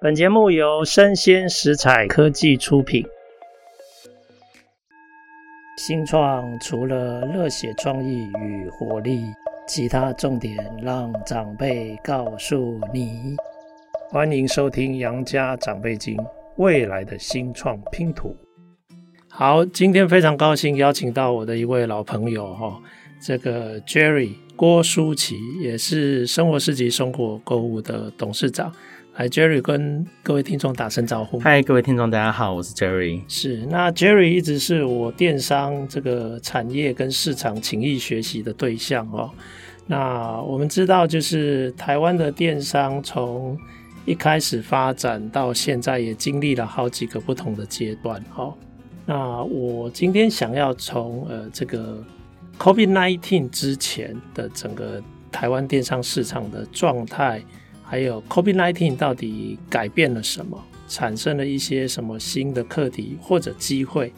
本节目由生鲜食材科技出品。新创除了热血创意与活力，其他重点让长辈告诉你。欢迎收听《杨家长辈经》，未来的新创拼图。好，今天非常高兴邀请到我的一位老朋友哈，这个 Jerry 郭书奇，也是生活市集松果购物的董事长。来，Jerry 跟各位听众打声招呼。嗨，各位听众，大家好，我是 Jerry。是，那 Jerry 一直是我电商这个产业跟市场情谊学习的对象哦。那我们知道，就是台湾的电商从一开始发展到现在，也经历了好几个不同的阶段哦。那我今天想要从呃这个 COVID-19 之前的整个台湾电商市场的状态。还有 COVID-19 到底改变了什么，产生了一些什么新的课题或者机会？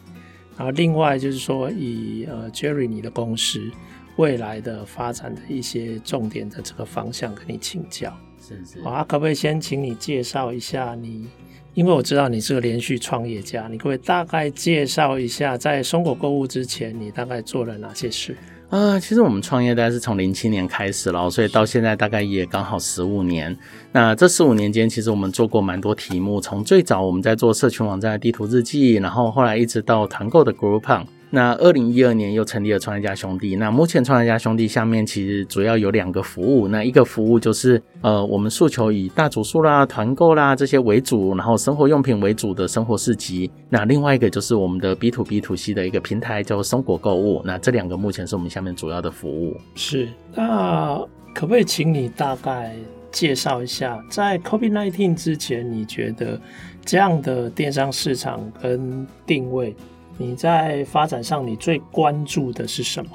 然后另外就是说以，以呃 Jerry 你的公司未来的发展的一些重点的这个方向跟你请教。是是。好啊，可不可以先请你介绍一下你？因为我知道你是个连续创业家，你可不可以大概介绍一下，在松果购物之前，你大概做了哪些事？啊、其实我们创业大概是从零七年开始了，所以到现在大概也刚好十五年。那这十五年间，其实我们做过蛮多题目，从最早我们在做社群网站的地图日记，然后后来一直到团购的 Groupon。那二零一二年又成立了创业家兄弟。那目前创业家兄弟下面其实主要有两个服务。那一个服务就是呃，我们诉求以大主数啦、团购啦这些为主，然后生活用品为主的生活市集。那另外一个就是我们的 B to B to C 的一个平台，叫做松果购物。那这两个目前是我们下面主要的服务。是，那可不可以请你大概介绍一下，在 COVID-19 之前，你觉得这样的电商市场跟定位？你在发展上，你最关注的是什么？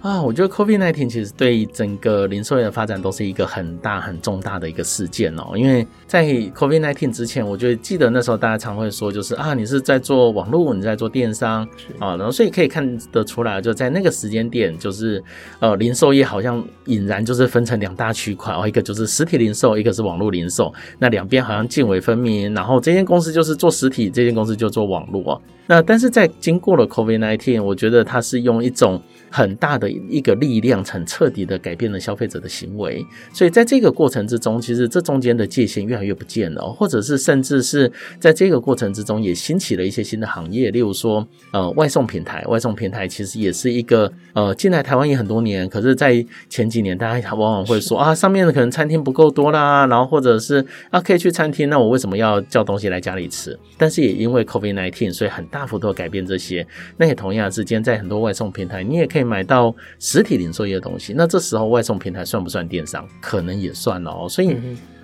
啊，我觉得 COVID nineteen 其实对整个零售业的发展都是一个很大很重大的一个事件哦。因为在 COVID nineteen 之前，我觉得记得那时候大家常会说，就是啊，你是在做网络，你在做电商啊，然后所以可以看得出来，就在那个时间点，就是呃，零售业好像引然就是分成两大区块哦，一个就是实体零售，一个是网络零售，那两边好像泾渭分明。然后这间公司就是做实体，这间公司就做网络哦。那但是在经过了 COVID-19，我觉得它是用一种很大的一个力量，很彻底的改变了消费者的行为。所以在这个过程之中，其实这中间的界限越来越不见了，或者是甚至是在这个过程之中也兴起了一些新的行业，例如说呃外送平台。外送平台其实也是一个呃进来台湾也很多年，可是，在前几年大家往往会说啊，上面的可能餐厅不够多啦，然后或者是啊可以去餐厅，那我为什么要叫东西来家里吃？但是也因为 COVID-19，所以很大幅度改变这些。那也同样之间在很多外送平台，你也可以。买到实体零售业的东西，那这时候外送平台算不算电商？可能也算了哦。所以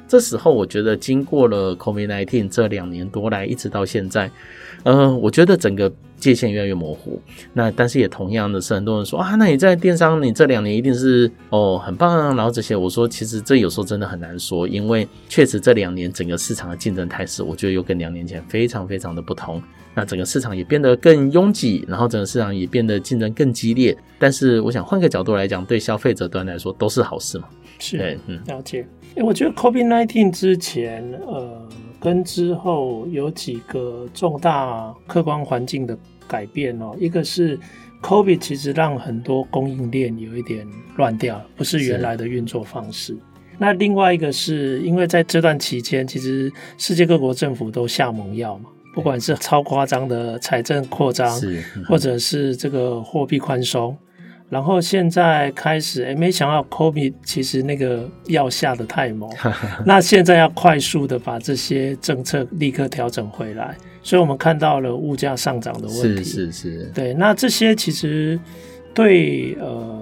这时候我觉得，经过了 COVID-19 这两年多来，一直到现在，嗯，我觉得整个界限越来越模糊。那但是也同样的是，很多人说啊，那你在电商，你这两年一定是哦很棒啊。然后这些我说，其实这有时候真的很难说，因为确实这两年整个市场的竞争态势，我觉得又跟两年前非常非常的不同。那整个市场也变得更拥挤，然后整个市场也变得竞争更激烈。但是，我想换个角度来讲，对消费者端来说都是好事嘛。是，了解。哎，我觉得 COVID-19 之前，呃，跟之后有几个重大客观环境的改变哦。一个是 COVID 其实让很多供应链有一点乱掉，不是原来的运作方式。那另外一个是因为在这段期间，其实世界各国政府都下猛药嘛。不管是超夸张的财政扩张，或者是这个货币宽松，然后现在开始，哎，没想到 COVID 其实那个药下的太猛，那现在要快速的把这些政策立刻调整回来，所以我们看到了物价上涨的问题。是是是，对，那这些其实对呃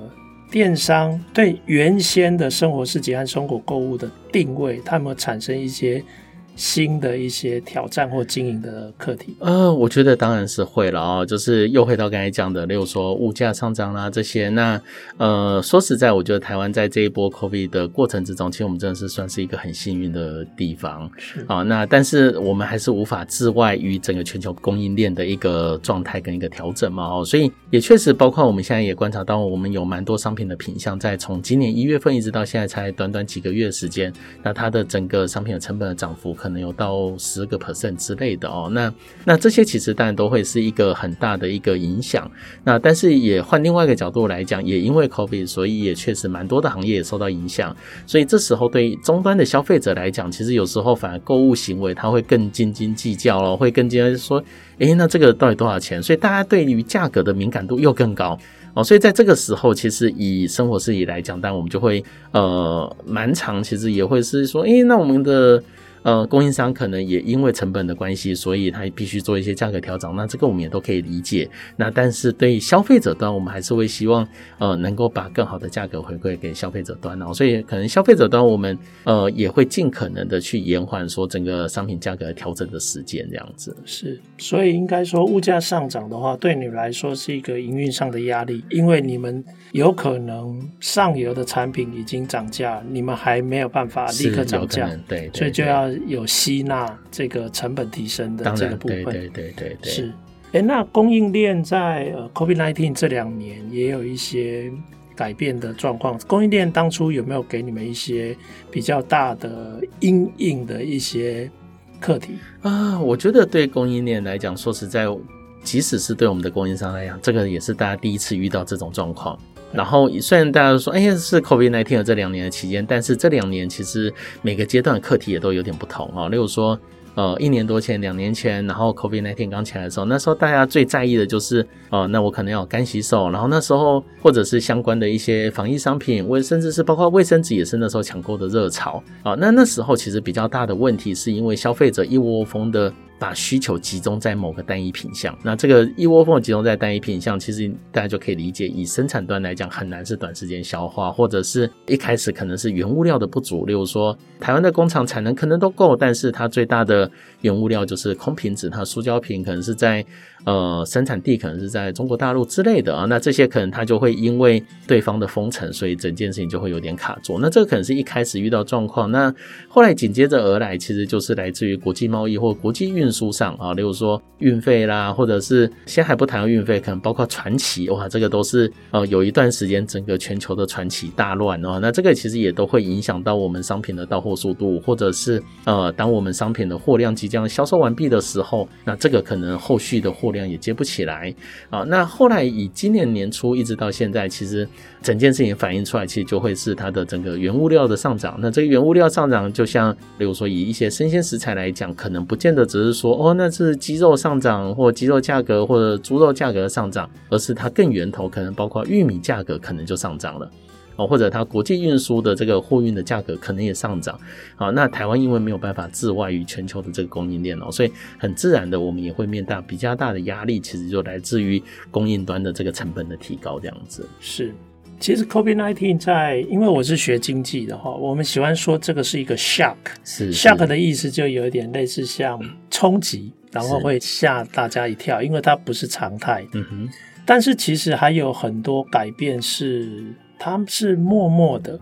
电商对原先的生活市集和生活购物的定位，它有没有产生一些？新的一些挑战或经营的课题，呃，我觉得当然是会了哦，就是又回到刚才讲的，例如说物价上涨啦这些。那呃，说实在，我觉得台湾在这一波 COVID 的过程之中，其实我们真的是算是一个很幸运的地方啊、哦。那但是我们还是无法置外于整个全球供应链的一个状态跟一个调整嘛哦，所以也确实包括我们现在也观察到，我们有蛮多商品的品相在从今年一月份一直到现在才短短几个月的时间，那它的整个商品的成本的涨幅。可能有到十个 percent 之类的哦。那那这些其实当然都会是一个很大的一个影响。那但是也换另外一个角度来讲，也因为 COVID，所以也确实蛮多的行业也受到影响。所以这时候对终端的消费者来讲，其实有时候反而购物行为他会更斤斤计较了，会更加说，诶，那这个到底多少钱？所以大家对于价格的敏感度又更高。哦，所以在这个时候，其实以生活事宜来讲，但我们就会呃蛮长，其实也会是说，诶，那我们的。呃，供应商可能也因为成本的关系，所以他必须做一些价格调整。那这个我们也都可以理解。那但是对于消费者端，我们还是会希望呃能够把更好的价格回馈给消费者端哦。所以可能消费者端我们呃也会尽可能的去延缓说整个商品价格调整的时间这样子。是，所以应该说物价上涨的话，对你们来说是一个营运上的压力，因为你们有可能上游的产品已经涨价，你们还没有办法立刻涨价，对，对，所以就要。有吸纳这个成本提升的这个部分，对对对对对，是。哎，那供应链在呃 COVID-19 这两年也有一些改变的状况。供应链当初有没有给你们一些比较大的阴影的一些课题啊？我觉得对供应链来讲，说实在，即使是对我们的供应商来讲，这个也是大家第一次遇到这种状况。然后虽然大家都说，哎呀，是 COVID-19 的这两年的期间，但是这两年其实每个阶段的课题也都有点不同啊。例如说，呃，一年多前、两年前，然后 COVID-19 刚起来的时候，那时候大家最在意的就是，呃，那我可能要干洗手，然后那时候或者是相关的一些防疫商品，或甚至是包括卫生纸，也是那时候抢购的热潮啊。那那时候其实比较大的问题，是因为消费者一窝蜂的。把需求集中在某个单一品项，那这个一窝蜂集中在单一品项，其实大家就可以理解，以生产端来讲，很难是短时间消化，或者是一开始可能是原物料的不足。例如说，台湾的工厂产能可能都够，但是它最大的原物料就是空瓶子，它塑胶瓶可能是在。呃，生产地可能是在中国大陆之类的啊，那这些可能它就会因为对方的封城，所以整件事情就会有点卡住。那这个可能是一开始遇到状况，那后来紧接着而来，其实就是来自于国际贸易或国际运输上啊，例如说运费啦，或者是先还不谈运费，可能包括船期，哇，这个都是呃有一段时间整个全球的船期大乱哦，那这个其实也都会影响到我们商品的到货速度，或者是呃，当我们商品的货量即将销售完毕的时候，那这个可能后续的货量也接不起来啊！那后来以今年年初一直到现在，其实整件事情反映出来，其实就会是它的整个原物料的上涨。那这个原物料上涨，就像比如说以一些生鲜食材来讲，可能不见得只是说哦，那是鸡肉上涨，或鸡肉价格或者猪肉价格上涨，而是它更源头可能包括玉米价格可能就上涨了。哦，或者它国际运输的这个货运的价格可能也上涨，好，那台湾因为没有办法置外于全球的这个供应链哦，所以很自然的我们也会面大比较大的压力，其实就来自于供应端的这个成本的提高这样子。是，其实 COVID-19 在，因为我是学经济的哈，我们喜欢说这个是一个 shock，是，是 shock 的意思就有一点类似像冲击，然后会吓大家一跳，因为它不是常态。嗯哼，但是其实还有很多改变是。他们是默默的，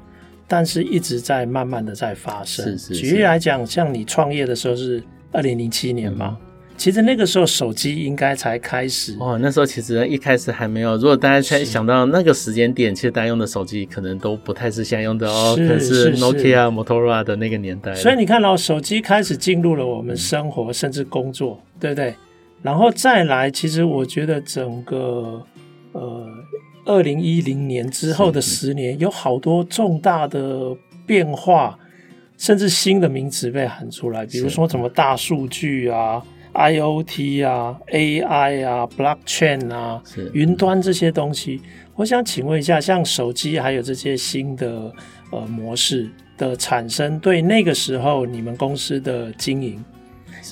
但是一直在慢慢的在发生。是是是。举例来讲，像你创业的时候是二零零七年嘛，嗯，其实那个时候手机应该才开始。哦，那时候其实一开始还没有。如果大家才想到那个时间点，其实大家用的手机可能都不太是现在用的哦，可能是 Nokia、Motorola 的那个年代。所以你看到，哦，手机开始进入了我们生活，嗯，甚至工作，对不对？然后再来，其实我觉得整个呃。二零一零年之后的十年，有好多重大的变化，甚至新的名词被喊出来，比如说什么大数据啊、IoT 啊、AI 啊、Blockchain 啊、云端这些东西。我想请问一下，像手机还有这些新的呃模式的产生，对那个时候你们公司的经营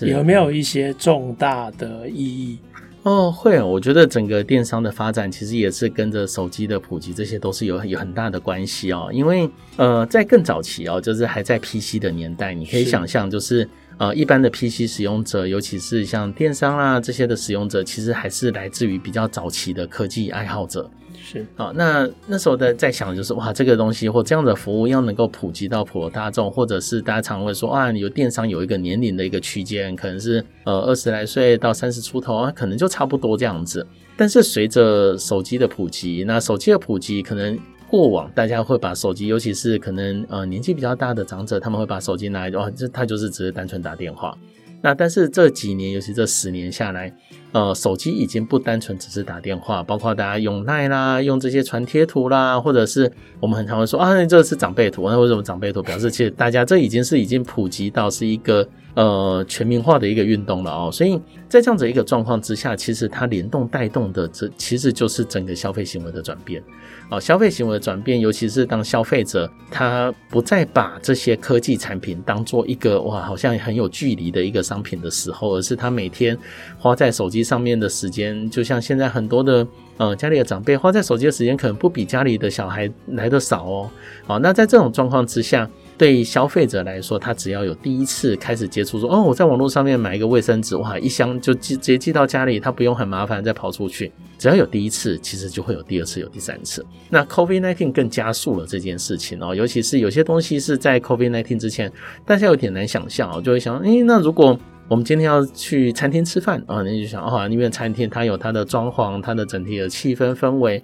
有没有一些重大的意义？哦，会，我觉得整个电商的发展其实也是跟着手机的普及，这些都是有有很大的关系哦。因为呃，在更早期哦，就是还在 PC 的年代，你可以想象，就是呃，一般的 PC 使用者，尤其是像电商啦这些的使用者，其实还是来自于比较早期的科技爱好者。是啊，那那时候的在想的就是哇，这个东西或这样的服务要能够普及到普罗大众，或者是大家常会说啊，有电商有一个年龄的一个区间，可能是呃二十来岁到三十出头啊，可能就差不多这样子。但是随着手机的普及，那手机的普及可能过往大家会把手机，尤其是可能呃年纪比较大的长者，他们会把手机拿来，哦，这他就是只是单纯打电话。那但是这几年，尤其这十年下来，呃，手机已经不单纯只是打电话，包括大家用 LINE 啦，用这些传贴图啦，或者是我们很常会说啊，这是长辈图，那为什么长辈图表示其实大家这已经是已经普及到是一个呃全民化的一个运动了哦。所以在这样子一个状况之下，其实它联动带动的这其实就是整个消费行为的转变。哦，消费行为的转变，尤其是当消费者他不再把这些科技产品当做一个哇，好像很有距离的一个商品的时候，而是他每天花在手机上面的时间，就像现在很多的呃家里的长辈花在手机的时间，可能不比家里的小孩来的少哦。好，那在这种状况之下。对消费者来说，他只要有第一次开始接触，说哦，我在网络上面买一个卫生纸，哇，一箱就寄直接寄到家里，他不用很麻烦再跑出去。只要有第一次，其实就会有第二次，有第三次。那 COVID-19 更加速了这件事情哦，尤其是有些东西是在 COVID-19 之前，大家有点难想象哦，就会想，诶，那如果我们今天要去餐厅吃饭啊，你就想，哦，因为餐厅它有它的装潢，它的整体的气氛氛围，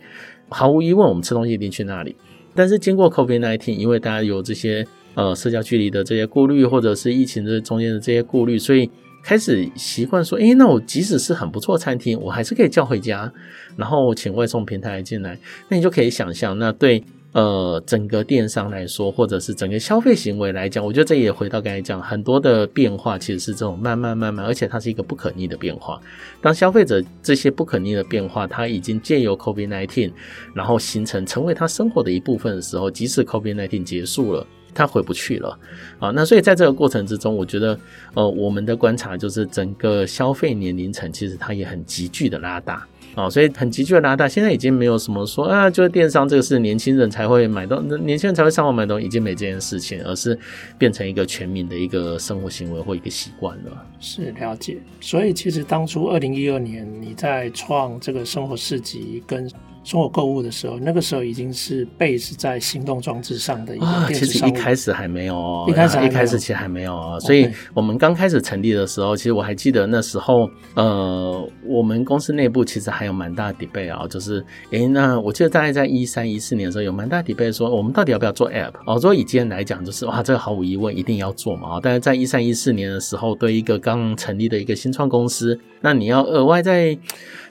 毫无疑问，我们吃东西一定去那里。但是经过 COVID-19，因为大家有这些。呃，社交距离的这些顾虑，或者是疫情这中间的这些顾虑，所以开始习惯说，诶，那我即使是很不错餐厅，我还是可以叫回家，然后请外送平台进来。那你就可以想象，那对呃整个电商来说，或者是整个消费行为来讲，我觉得这也回到刚才讲，很多的变化其实是这种慢慢慢慢，而且它是一个不可逆的变化。当消费者这些不可逆的变化，它已经借由 COVID-19，然后形成成为他生活的一部分的时候，即使 COVID-19 结束了。他回不去了，啊，那所以在这个过程之中，我觉得，呃，我们的观察就是整个消费年龄层其实它也很急剧的拉大，啊，所以很急剧的拉大，现在已经没有什么说啊，就是电商这个是年轻人才会买东，年轻人才会上网买东西，已经没这件事情，而是变成一个全民的一个生活行为或一个习惯了。是了解，所以其实当初二零一二年你在创这个生活市集跟。生活购物的时候，那个时候已经是 base 在行动装置上的一个电子商务。其实一开始还没有哦，一开始一开始其实还没有哦。所以我们刚开始成立的时候，其实我还记得那时候，呃，我们公司内部其实还有蛮大的 debate 啊，就是，诶，那我记得大概在一三一四年的时候，有蛮大的 debate 说，我们到底要不要做 app？哦，所以以今天来讲，就是哇，这个毫无疑问一定要做嘛。但是在一三一四年的时候，对一个刚成立的一个新创公司，那你要额外在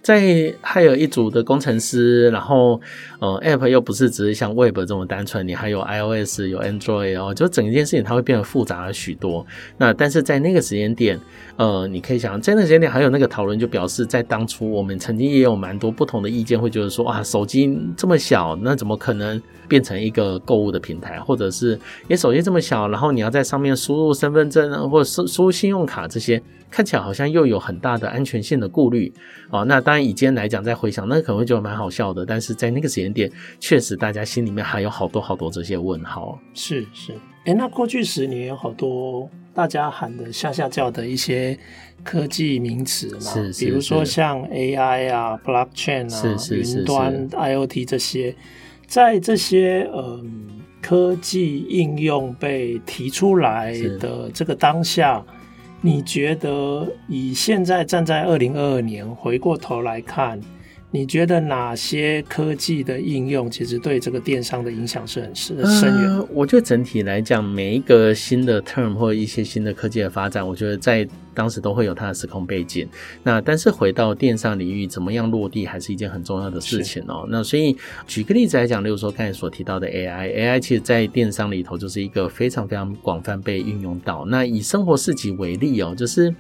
在还有一组的工程师，然后呃，App 又不是只是像 Web 这么单纯，你还有 iOS 有 Android 哦，就整一件事情它会变得复杂了许多。那但是在那个时间点，呃，你可以想，在那个时间点还有那个讨论，就表示在当初我们曾经也有蛮多不同的意见，会觉得说啊，手机这么小，那怎么可能变成一个购物的平台？或者是你手机这么小，然后你要在上面输入身份证或者输输入信用卡这些。看起来好像又有很大的安全性的顾虑哦。那当然，以今天来讲，再回想，那可能会觉得蛮好笑的。但是在那个时间点，确实大家心里面还有好多好多这些问号。是是，哎，那过去十年有好多大家喊的下下叫的一些科技名词嘛，是，是，比如说像 AI 啊、Blockchain 啊、云端 IoT 这些，在这些嗯科技应用被提出来的这个当下。你觉得以现在站在二零二二年回过头来看，你觉得哪些科技的应用其实对这个电商的影响是很深深远？呃，我觉得整体来讲，每一个新的 term 或一些新的科技的发展，我觉得在。当时都会有它的时空背景，那但是回到电商领域，怎么样落地还是一件很重要的事情哦。那所以举个例子来讲，例如说刚才所提到的 AI，AI 其实在电商里头就是一个非常非常广泛被运用到。那以生活市集为例哦，就是。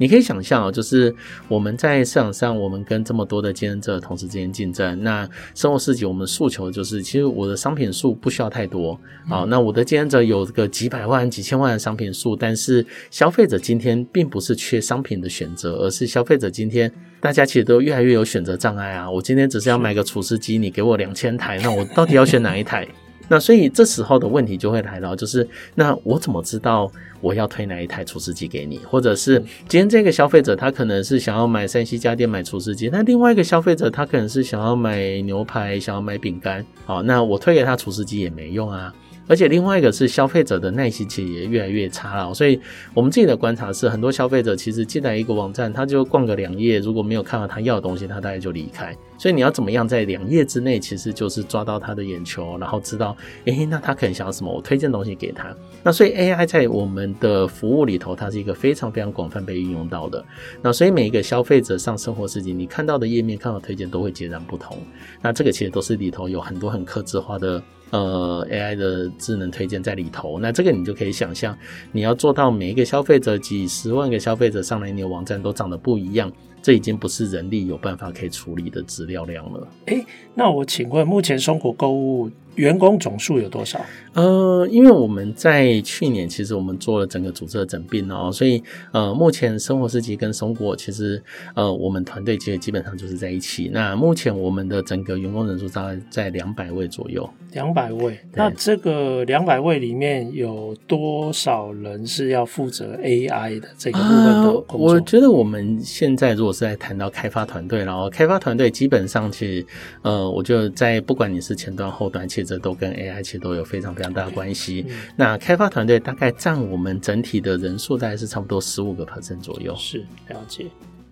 你可以想象哦，就是我们在市场上，我们跟这么多的竞争者同时之间竞争。那生活市集，我们诉求就是，其实我的商品数不需要太多啊。那我的竞争者有个几百万、几千万的商品数，但是消费者今天并不是缺商品的选择，而是消费者今天大家其实都越来越有选择障碍啊。我今天只是要买个厨师机，你给我两千台，那我到底要选哪一台？那所以这时候的问题就会来到，就是那我怎么知道我要推哪一台厨师机给你？或者是今天这个消费者他可能是想要买山西家电买厨师机，那另外一个消费者他可能是想要买牛排，想要买饼干，好，那我推给他厨师机也没用啊。而且另外一个是消费者的耐心其实也越来越差了。所以我们自己的观察是，很多消费者其实进来一个网站，他就逛个两页，如果没有看到他要的东西，他大概就离开。所以你要怎么样在两页之内，其实就是抓到他的眼球，然后知道，诶，那他可能想要什么，我推荐东西给他。那所以 AI 在我们的服务里头，它是一个非常非常广泛被运用到的。那所以每一个消费者上生活市集，你看到的页面、看到推荐都会截然不同。那这个其实都是里头有很多很克制化的呃 AI 的智能推荐在里头。那这个你就可以想象，你要做到每一个消费者几十万个消费者上来你的网站都长得不一样。这已经不是人力有办法可以处理的资量了。诶，那我请问，目前松果购物员工总数有多少？呃，因为我们在去年其实我们做了整个组织的整并哦，所以呃，目前生活市集跟松果其实呃，我们团队其实基本上就是在一起。那目前我们的整个员工人数大概在两百位左右。两百位，那这个两百位里面有多少人是要负责 AI 的这个部分的工作？呃，我觉得我们现在如果是在谈到开发团队，然后开发团队基本上其实呃，我就在不管你是前端后端，其实都跟 AI 其实都有非常非常大的关系。嗯、那开发团队大概占我们整体的人数大概是差不多十五个 percent 左右。是，了解。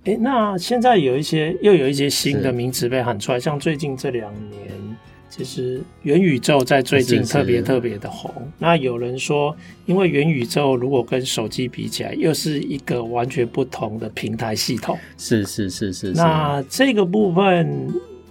诶，那现在有一些又有一些新的名词被喊出来，像最近这两年。其实元宇宙在最近特别特别的红。是是。那有人说，因为元宇宙如果跟手机比起来，又是一个完全不同的平台系统。是是是是。那这个部分，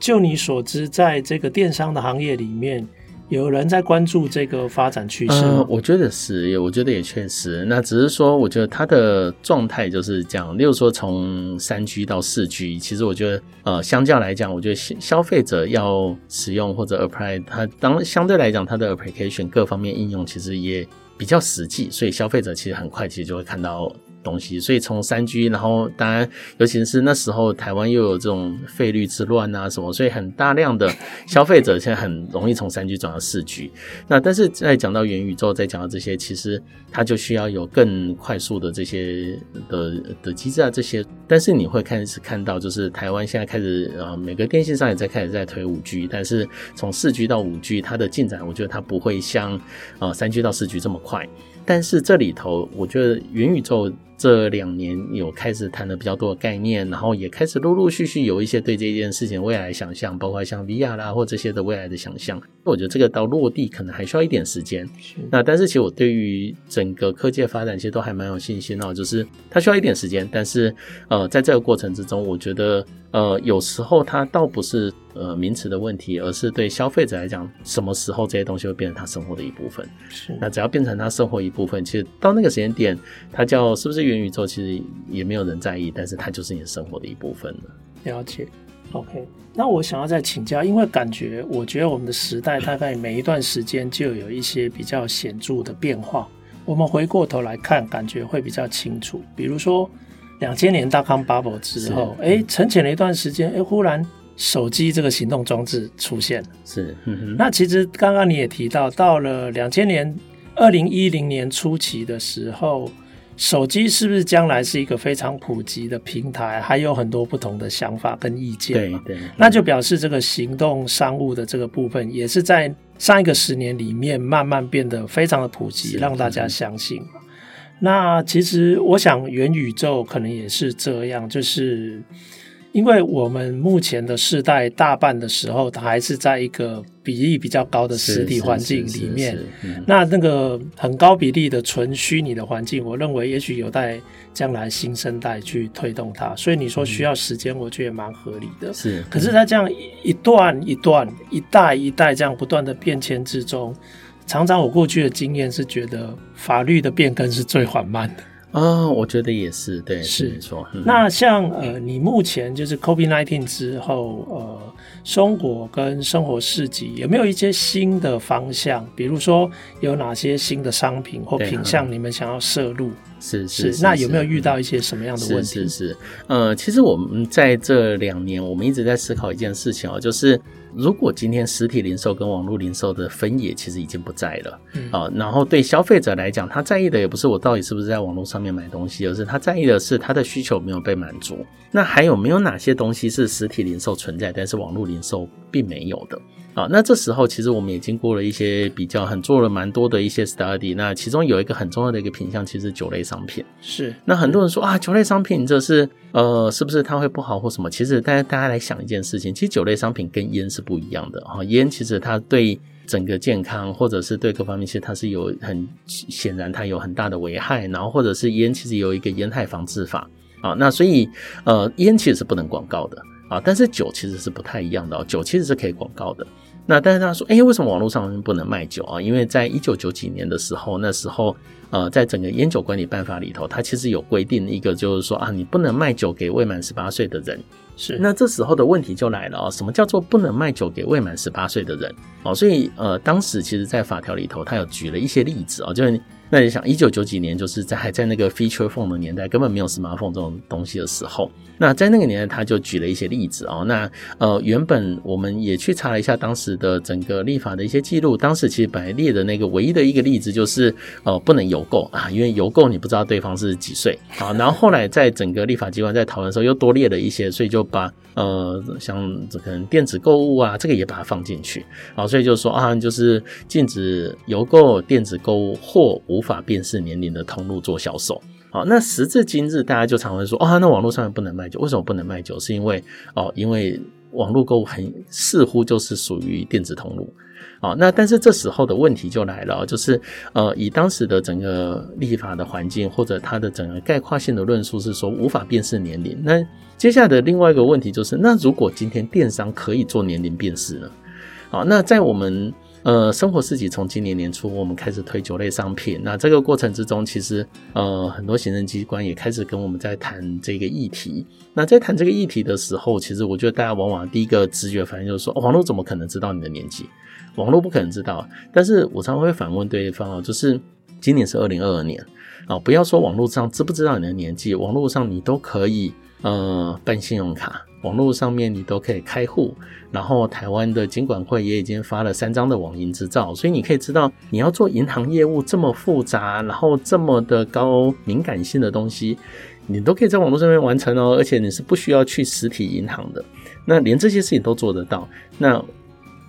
就你所知，在这个电商的行业里面。有人在关注这个发展趋势？我觉得是，我觉得也确实。那只是说，我觉得它的状态就是这样。例如说，从三 G 到四 G，其实我觉得，呃，相较来讲，我觉得消费者要使用或者 apply 它，当相对来讲，它的 application 各方面应用其实也比较实际，所以消费者其实很快其实就会看到。东西，所以从三 G，然后当然，尤其是那时候台湾又有这种费率之乱啊什么，所以很大量的消费者现在很容易从三 G 转到四 G。那但是在讲到元宇宙，再讲到这些，其实它就需要有更快速的这些的的机制啊这些。但是你会开始看到，就是台湾现在开始呃，每个电信商也在开始在推五 G，但是从四 G 到五 G，它的进展，我觉得它不会像呃三 G 到四 G 这么快。但是这里头，我觉得元宇宙这两年有开始谈的比较多的概念，然后也开始陆陆续续有一些对这件事情未来想象，包括像 VR 啦或这些的未来的想象。我觉得这个到落地可能还需要一点时间。那但是其实我对于整个科技的发展其实都还蛮有信心哦，就是它需要一点时间，但是呃，在这个过程之中，我觉得。呃，有时候它倒不是呃名词的问题，而是对消费者来讲，什么时候这些东西会变成他生活的一部分？是。那只要变成他生活一部分，其实到那个时间点，它叫是不是元宇宙，其实也没有人在意，但是它就是你的生活的一部分了。了解。OK，那我想要再请教，因为感觉我觉得我们的时代大概每一段时间就有一些比较显著的变化，我们回过头来看，感觉会比较清楚。比如说。两千年大康 bubble 之后，哎，沉潜了一段时间，哎，忽然手机这个行动装置出现了。是。那其实刚刚你也提到，到了两千年、二零一零年初期的时候，手机是不是将来是一个非常普及的平台？还有很多不同的想法跟意见。对对。那就表示这个行动商务的这个部分，也是在上一个十年里面慢慢变得非常的普及，让大家相信。那其实我想，元宇宙可能也是这样，就是因为我们目前的世代大半的时候，它还是在一个比例比较高的实体环境里面。那那个很高比例的纯虚拟的环境，我认为也许有待将来新生代去推动它。所以你说需要时间，我觉得也蛮合理的。是，可是，在这样一段一段、一代一代这样不断的变迁之中。常常我过去的经验是觉得法律的变更是最缓慢的啊、哦，我觉得也是，对，是没错。嗯、那像呃，你目前就是 COVID nineteen 之后，呃，生活跟生活市集有没有一些新的方向？比如说有哪些新的商品或品项你们想要涉入？是是，是，那有没有遇到一些什么样的问题？是是是，呃，其实我们在这两年，我们一直在思考一件事情哦，就是。如果今天实体零售跟网络零售的分野其实已经不在了，嗯、啊，然后对消费者来讲，他在意的也不是我到底是不是在网络上面买东西，而是他在意的是他的需求没有被满足。那还有没有哪些东西是实体零售存在，但是网络零售并没有的？啊，那这时候其实我们也经过了一些比较，很做了蛮多的一些 study。那其中有一个很重要的一个品项，其实酒类商品是。那很多人说啊，酒类商品这是呃，是不是它会不好或什么？其实大家大家来想一件事情，其实酒类商品跟烟是不一样的啊。烟其实它对整个健康或者是对各方面，其实它是有很显然它有很大的危害。然后或者是烟其实有一个烟害防治法啊。那所以呃，烟其实是不能广告的啊，但是酒其实是不太一样的哦，酒其实是可以广告的。那但是他说，哎、欸，为什么网络上不能卖酒啊？因为在一九九几年的时候，那时候，呃，在整个烟酒管理办法里头，它其实有规定一个，就是说啊，你不能卖酒给未满十八岁的人。是。那这时候的问题就来了啊，什么叫做不能卖酒给未满十八岁的人？哦，所以呃，当时其实在法条里头，他有举了一些例子啊，就是。那你想，一九九几年就是在还在那个 feature phone 的年代，根本没有 smartphone 这种东西的时候。那在那个年代，他就举了一些例子哦。那呃，原本我们也去查了一下当时的整个立法的一些记录。当时其实本来列的那个唯一的一个例子就是，呃，不能邮购啊，因为邮购你不知道对方是几岁啊。然后后来在整个立法机关在讨论的时候，又多列了一些，所以就把呃，像这可能电子购物啊，这个也把它放进去啊。所以就说啊，就是禁止邮购、电子购物或无无法辨识年龄的通路做销售，好，那时至今日，大家就常会说，哦，那网络上面不能卖酒，为什么不能卖酒？是因为哦，因为网络购物很似乎就是属于电子通路，好，那但是这时候的问题就来了，就是呃，以当时的整个立法的环境或者它的整个概括性的论述是说无法辨识年龄，那接下来的另外一个问题就是，那如果今天电商可以做年龄辨识呢？好，那在我们。呃，生活市集从今年年初我们开始推酒类商品，那这个过程之中，其实呃很多行政机关也开始跟我们在谈这个议题。那在谈这个议题的时候，其实我觉得大家往往第一个直觉反应就是说，哦，网络怎么可能知道你的年纪？网络不可能知道。但是我常常会反问对方哦，就是今年是二零二二年啊，不要说网络上知不知道你的年纪，网络上你都可以呃办信用卡。网络上面你都可以开户，然后台湾的金管会也已经发了三张的网银执照，所以你可以知道你要做银行业务这么复杂，然后这么的高敏感性的东西，你都可以在网络上面完成哦，而且你是不需要去实体银行的，那连这些事情都做得到，那。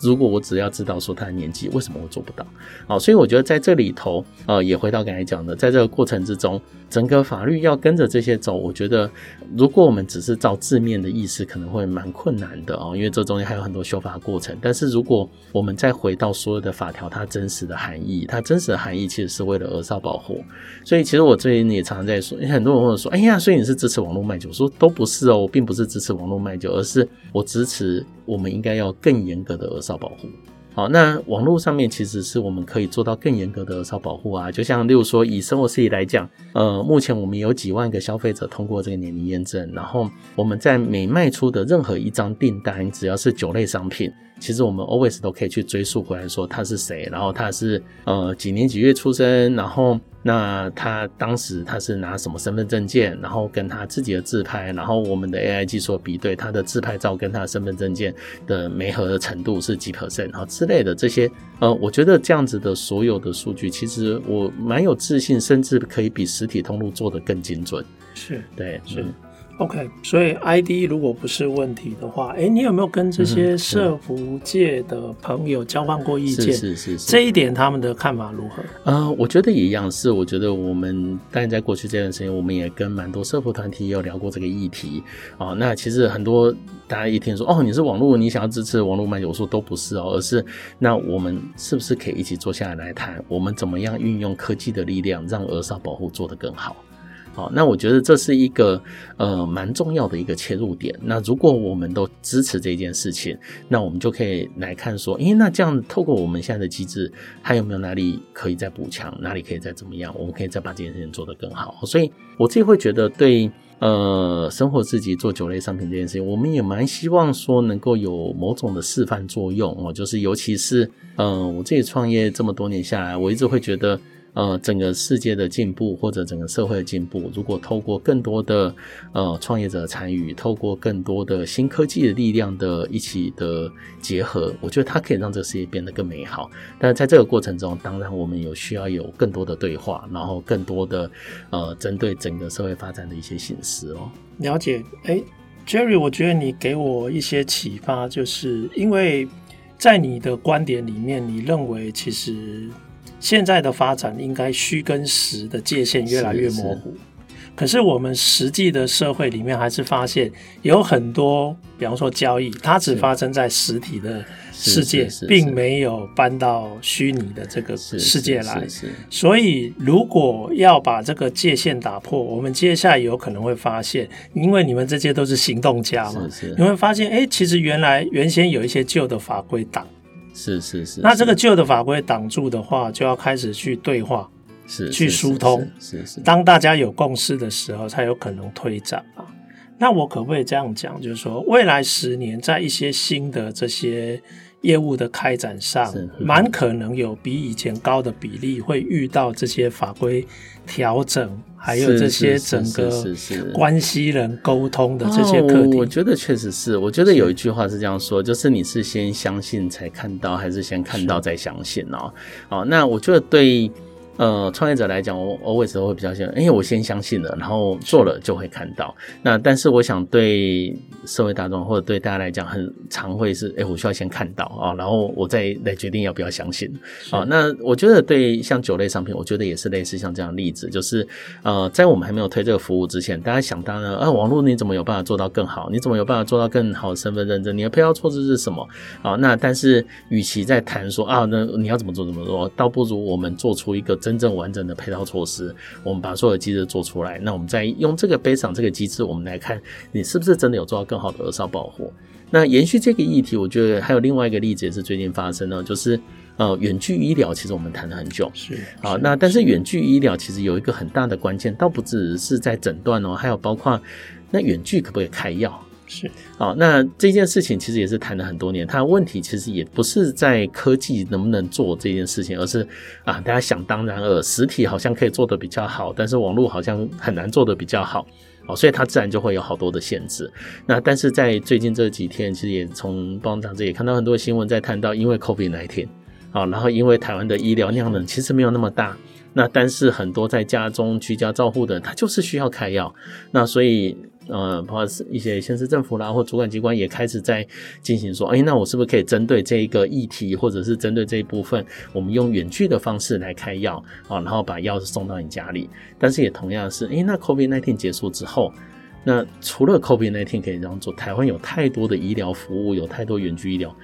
如果我只要知道说他的年纪，为什么我做不到？好，所以我觉得在这里头，呃，也回到刚才讲的，在这个过程之中，整个法律要跟着这些走，我觉得如果我们只是照字面的意思，可能会蛮困难的哦，因为这中间还有很多修法过程。但是如果我们再回到所有的法条，它真实的含义，它真实的含义其实是为了儿少保护。所以其实我最近也常常在说，因为很多人问我说，哎呀，所以你是支持网络卖酒？我说都不是哦，我并不是支持网络卖酒，而是我支持。我们应该要更严格的儿少少保护。好，那网络上面其实是我们可以做到更严格的少保护啊。就像例如说，以生活事业来讲，呃，目前我们有几万个消费者通过这个年龄验证，然后我们在每卖出的任何一张订单，只要是酒类商品。其实我们 always 都可以去追溯回来，说他是谁，然后他是呃几年几月出生，然后那他当时他是拿什么身份证件，然后跟他自己的自拍，然后我们的 AI 技术比对他的自拍照跟他的身份证件的媒合的程度是几 percent，然后之类的这些，呃，我觉得这样子的所有的数据，其实我蛮有自信，甚至可以比实体通路做得更精准。是对，是。嗯 OK，所以 ID 如果不是问题的话，哎、欸，你有没有跟这些社福界的朋友交换过意见？是是是，是，这一点他们的看法如何？呃，我觉得也一样，是我觉得我们当然在过去这段时间，我们也跟蛮多社福团体也有聊过这个议题啊、哦。那其实很多大家一听说哦，你是网络，你想要支持网络漫游，我说都不是哦，而是那我们是不是可以一起坐下来来谈，我们怎么样运用科技的力量，让儿少保护做得更好？好，那我觉得这是一个呃蛮重要的一个切入点。那如果我们都支持这件事情，那我们就可以来看说，诶，那这样透过我们现在的机制，还有没有哪里可以再补强，哪里可以再怎么样，我们可以再把这件事情做得更好。所以我自己会觉得对，呃生活自己做酒类商品这件事情，我们也蛮希望说能够有某种的示范作用哦，就是尤其是呃我自己创业这么多年下来，我一直会觉得。呃，整个世界的进步或者整个社会的进步，如果透过更多的呃创业者参与，透过更多的新科技的力量的一起的结合，我觉得它可以让这个世界变得更美好。但是在这个过程中，当然我们有需要有更多的对话，然后更多的呃针对整个社会发展的一些形式哦。了解，哎，Jerry，我觉得你给我一些启发，就是因为。在你的观点里面，你认为其实现在的发展应该虚跟实的界限越来越模糊。可是我们实际的社会里面，还是发现有很多，比方说交易，它只发生在实体的世界，并没有搬到虚拟的这个世界来。所以，如果要把这个界限打破，我们接下来有可能会发现，因为你们这些都是行动家嘛，你会发现，哎，其实原来原先有一些旧的法规挡，是是是。那这个旧的法规挡住的话，就要开始去对话。是去疏通，是是。当大家有共识的时候，才有可能推展啊。那我可不可以这样讲，就是说，未来十年在一些新的这些业务的开展上，蛮可能有比以前高的比例会遇到这些法规调整，还有这些整个关系人沟通的这些课题。我觉得确实是。我觉得有一句话是这样说，就是你是先相信才看到，还是先看到再相信哦？哦，那我觉得对。呃，创业者来讲，我 always 都会比较想，因为我先相信了，然后做了就会看到。那但是我想对社会大众或者对大家来讲，很常会是，哎，我需要先看到啊，然后我再来决定要不要相信啊。那我觉得对像酒类商品，我觉得也是类似像这样的例子，就是呃，在我们还没有推这个服务之前，大家想当然，啊，网络你怎么有办法做到更好？你怎么有办法做到更好的身份认证？你的配套措施是什么？啊，那但是与其在谈说啊，那你要怎么做怎么做，倒不如我们做出一个。真正完整的配套措施，我们把所有的机制做出来。那我们再用这个 Based on 这个机制，我们来看你是不是真的有做到更好的儿少保护。那延续这个议题，我觉得还有另外一个例子也是最近发生的，就是呃远距医疗，其实我们谈了很久，是啊。那但是远距医疗其实有一个很大的关键，倒不只是在诊断哦，还有包括那远距可不可以开药？是，好，那这件事情其实也是谈了很多年。它的问题其实也不是在科技能不能做这件事情，而是啊，大家想当然尔，实体好像可以做得比较好，但是网络好像很难做得比较好，哦，所以它自然就会有好多的限制。那但是在最近这几天，其实也从报章这也看到很多新闻在谈到，因为 COVID-19，啊，然后因为台湾的医疗量能其实没有那么大，那但是很多在家中居家照护的人，他就是需要开药，那所以。呃，包括一些县市政府啦，或主管机关也开始在进行说，哎，那我是不是可以针对这一个议题，或者是针对这一部分，我们用远距的方式来开药啊，然后把药送到你家里。但是也同样是，哎，那 COVID-19 结束之后，那除了 COVID-19 可以这样做，台湾有太多的医疗服务，有太多远距医疗，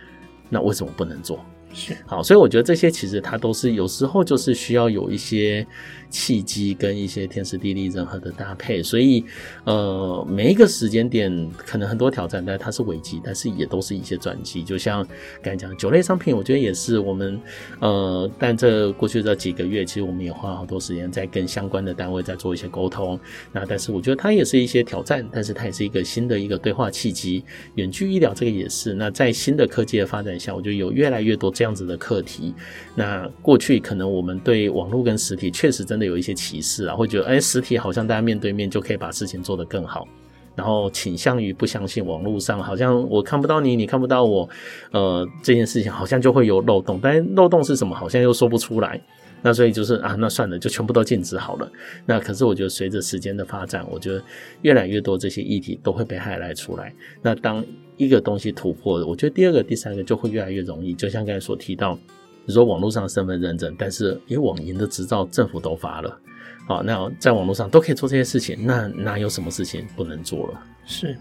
那为什么不能做？是好，所以我觉得这些其实它都是有时候就是需要有一些。契机跟一些天时地利人和的搭配，所以呃，每一个时间点可能很多挑战，但它是危机，但是也都是一些转机。就像刚才讲酒类商品，我觉得也是我们呃，但这过去这几个月，其实我们也花了好多时间在跟相关的单位在做一些沟通。那但是我觉得它也是一些挑战，但是它也是一个新的一个对话契机。远距医疗这个也是。那在新的科技的发展下，我觉得有越来越多这样子的课题。那过去可能我们对网络跟实体确实在真的。有一些歧视啊，会觉得哎，实体好像大家面对面就可以把事情做得更好，然后倾向于不相信网络上好像我看不到你，你看不到我，呃，这件事情好像就会有漏洞，但漏洞是什么，好像又说不出来。那所以就是啊，那算了，就全部都禁止好了。那可是我觉得随着时间的发展，我觉得越来越多这些议题都会被 highlight 出来。那当一个东西突破，我觉得第二个、第三个就会越来越容易。就像刚才所提到。你说网络上的身份认证，但是因为网银的执照政府都发了，好，那在网络上都可以做这些事情，那哪有什么事情不能做了？是，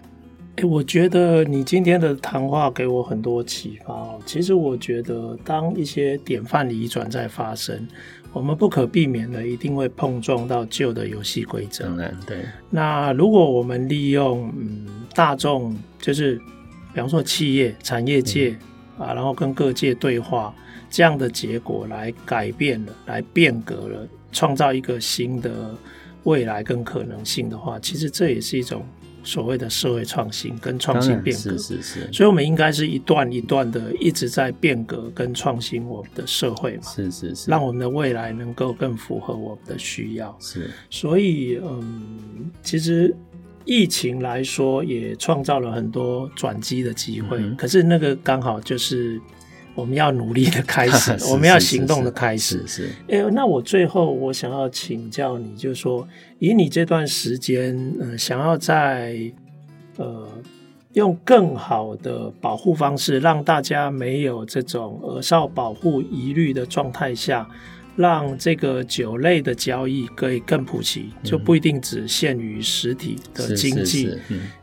欸，我觉得你今天的谈话给我很多启发哦。其实我觉得，当一些典范移转在发生，我们不可避免的一定会碰撞到旧的游戏规则。当然，对。那如果我们利用嗯大众，就是比方说企业、产业界，嗯，啊，然后跟各界对话。这样的结果来改变了，来变革了，创造一个新的未来跟可能性的话，其实这也是一种所谓的社会创新跟创新变革。是是是。所以，我们应该是一段一段的一直在变革跟创新我们的社会嘛。是是是。让我们的未来能够更符合我们的需要。是。所以，嗯，其实疫情来说也创造了很多转机的机会，嗯。可是那个刚好就是。我们要努力的开始，我们要行动的开始。是，是，是，哎、欸，那我最后我想要请教你，就是说，以你这段时间，呃，想要在呃用更好的保护方式，让大家没有这种儿少保护疑虑的状态下。让这个酒类的交易可以更普及，就不一定只限于实体的经济。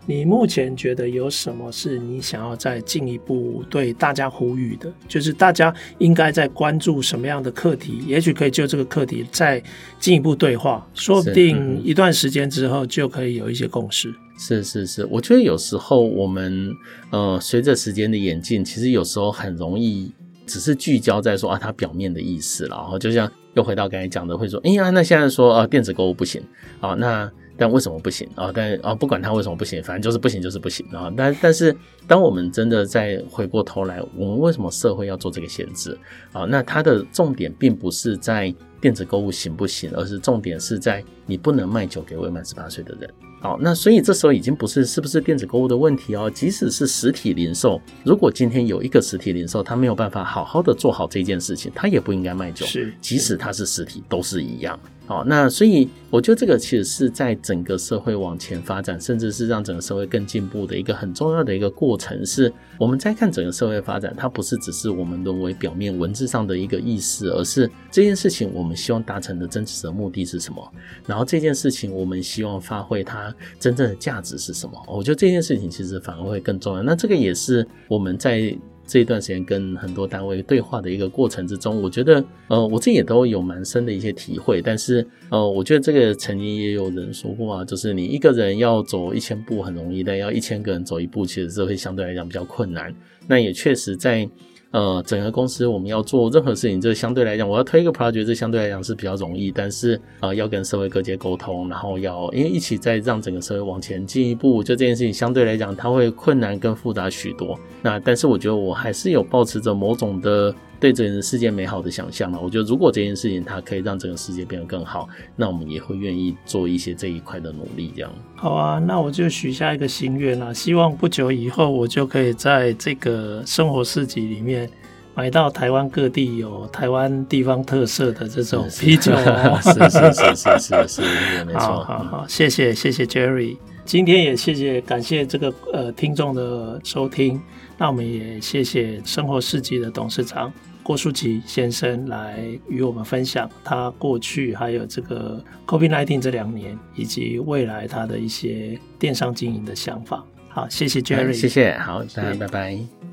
你目前觉得有什么是你想要再进一步对大家呼吁的？就是大家应该在关注什么样的课题？也许可以就这个课题再进一步对话，说不定一段时间之后就可以有一些共识。是是是，我觉得有时候我们呃，随着时间的演进，其实有时候很容易。只是聚焦在说啊，它表面的意思了，然后就像又回到刚才讲的，会说，哎呀，那现在说啊，电子购物不行啊，那但为什么不行啊？但啊，不管它为什么不行，反正就是不行，就是不行啊。但但是，当我们真的再回过头来，我们为什么社会要做这个限制啊？那它的重点并不是在电子购物行不行，而是重点是在你不能卖酒给未满十八岁的人。好，那所以这时候已经不是是不是电子购物的问题哦，即使是实体零售，如果今天有一个实体零售，他没有办法好好的做好这件事情，他也不应该卖酒。是，即使他是实体，都是一样。好，那所以我觉得这个其实是在整个社会往前发展，甚至是让整个社会更进步的一个很重要的一个过程。是我们在看整个社会发展，它不是只是我们沦为表面文字上的一个意思，而是这件事情我们希望达成的真实的目的是什么？然后这件事情我们希望发挥它。真正的价值是什么？我觉得这件事情其实反而会更重要。那这个也是我们在这一段时间跟很多单位对话的一个过程之中，我觉得呃，我自己也都有蛮深的一些体会。但是呃，我觉得这个曾经也有人说过啊，就是你一个人要走一千步很容易，但要一千个人走一步，其实这会相对来讲比较困难。那也确实在。呃，整个公司我们要做任何事情，这相对来讲，我要推一个 project，这相对来讲是比较容易。但是，呃，要跟社会各界沟通，然后要因为一起在让整个社会往前进一步，就这件事情相对来讲，它会困难跟复杂许多。那但是，我觉得我还是有保持着某种的。对整个世界美好的想象了，我觉得如果这件事情它可以让整个世界变得更好，那我们也会愿意做一些这一块的努力。这样好啊，那我就许下一个心愿啦，希望不久以后我就可以在这个生活市集里面买到台湾各地有台湾地方特色的这种啤酒。是是是是是是，是，没错。好好好，谢谢谢谢 Jerry，今天也谢谢感谢这个呃听众的收听，那我们也谢谢生活市集的董事长。郭书吉先生来与我们分享他过去还有这个 COVID-19 这两年以及未来他的一些电商经营的想法。好，谢谢 Jerry，谢谢，好，大家拜拜。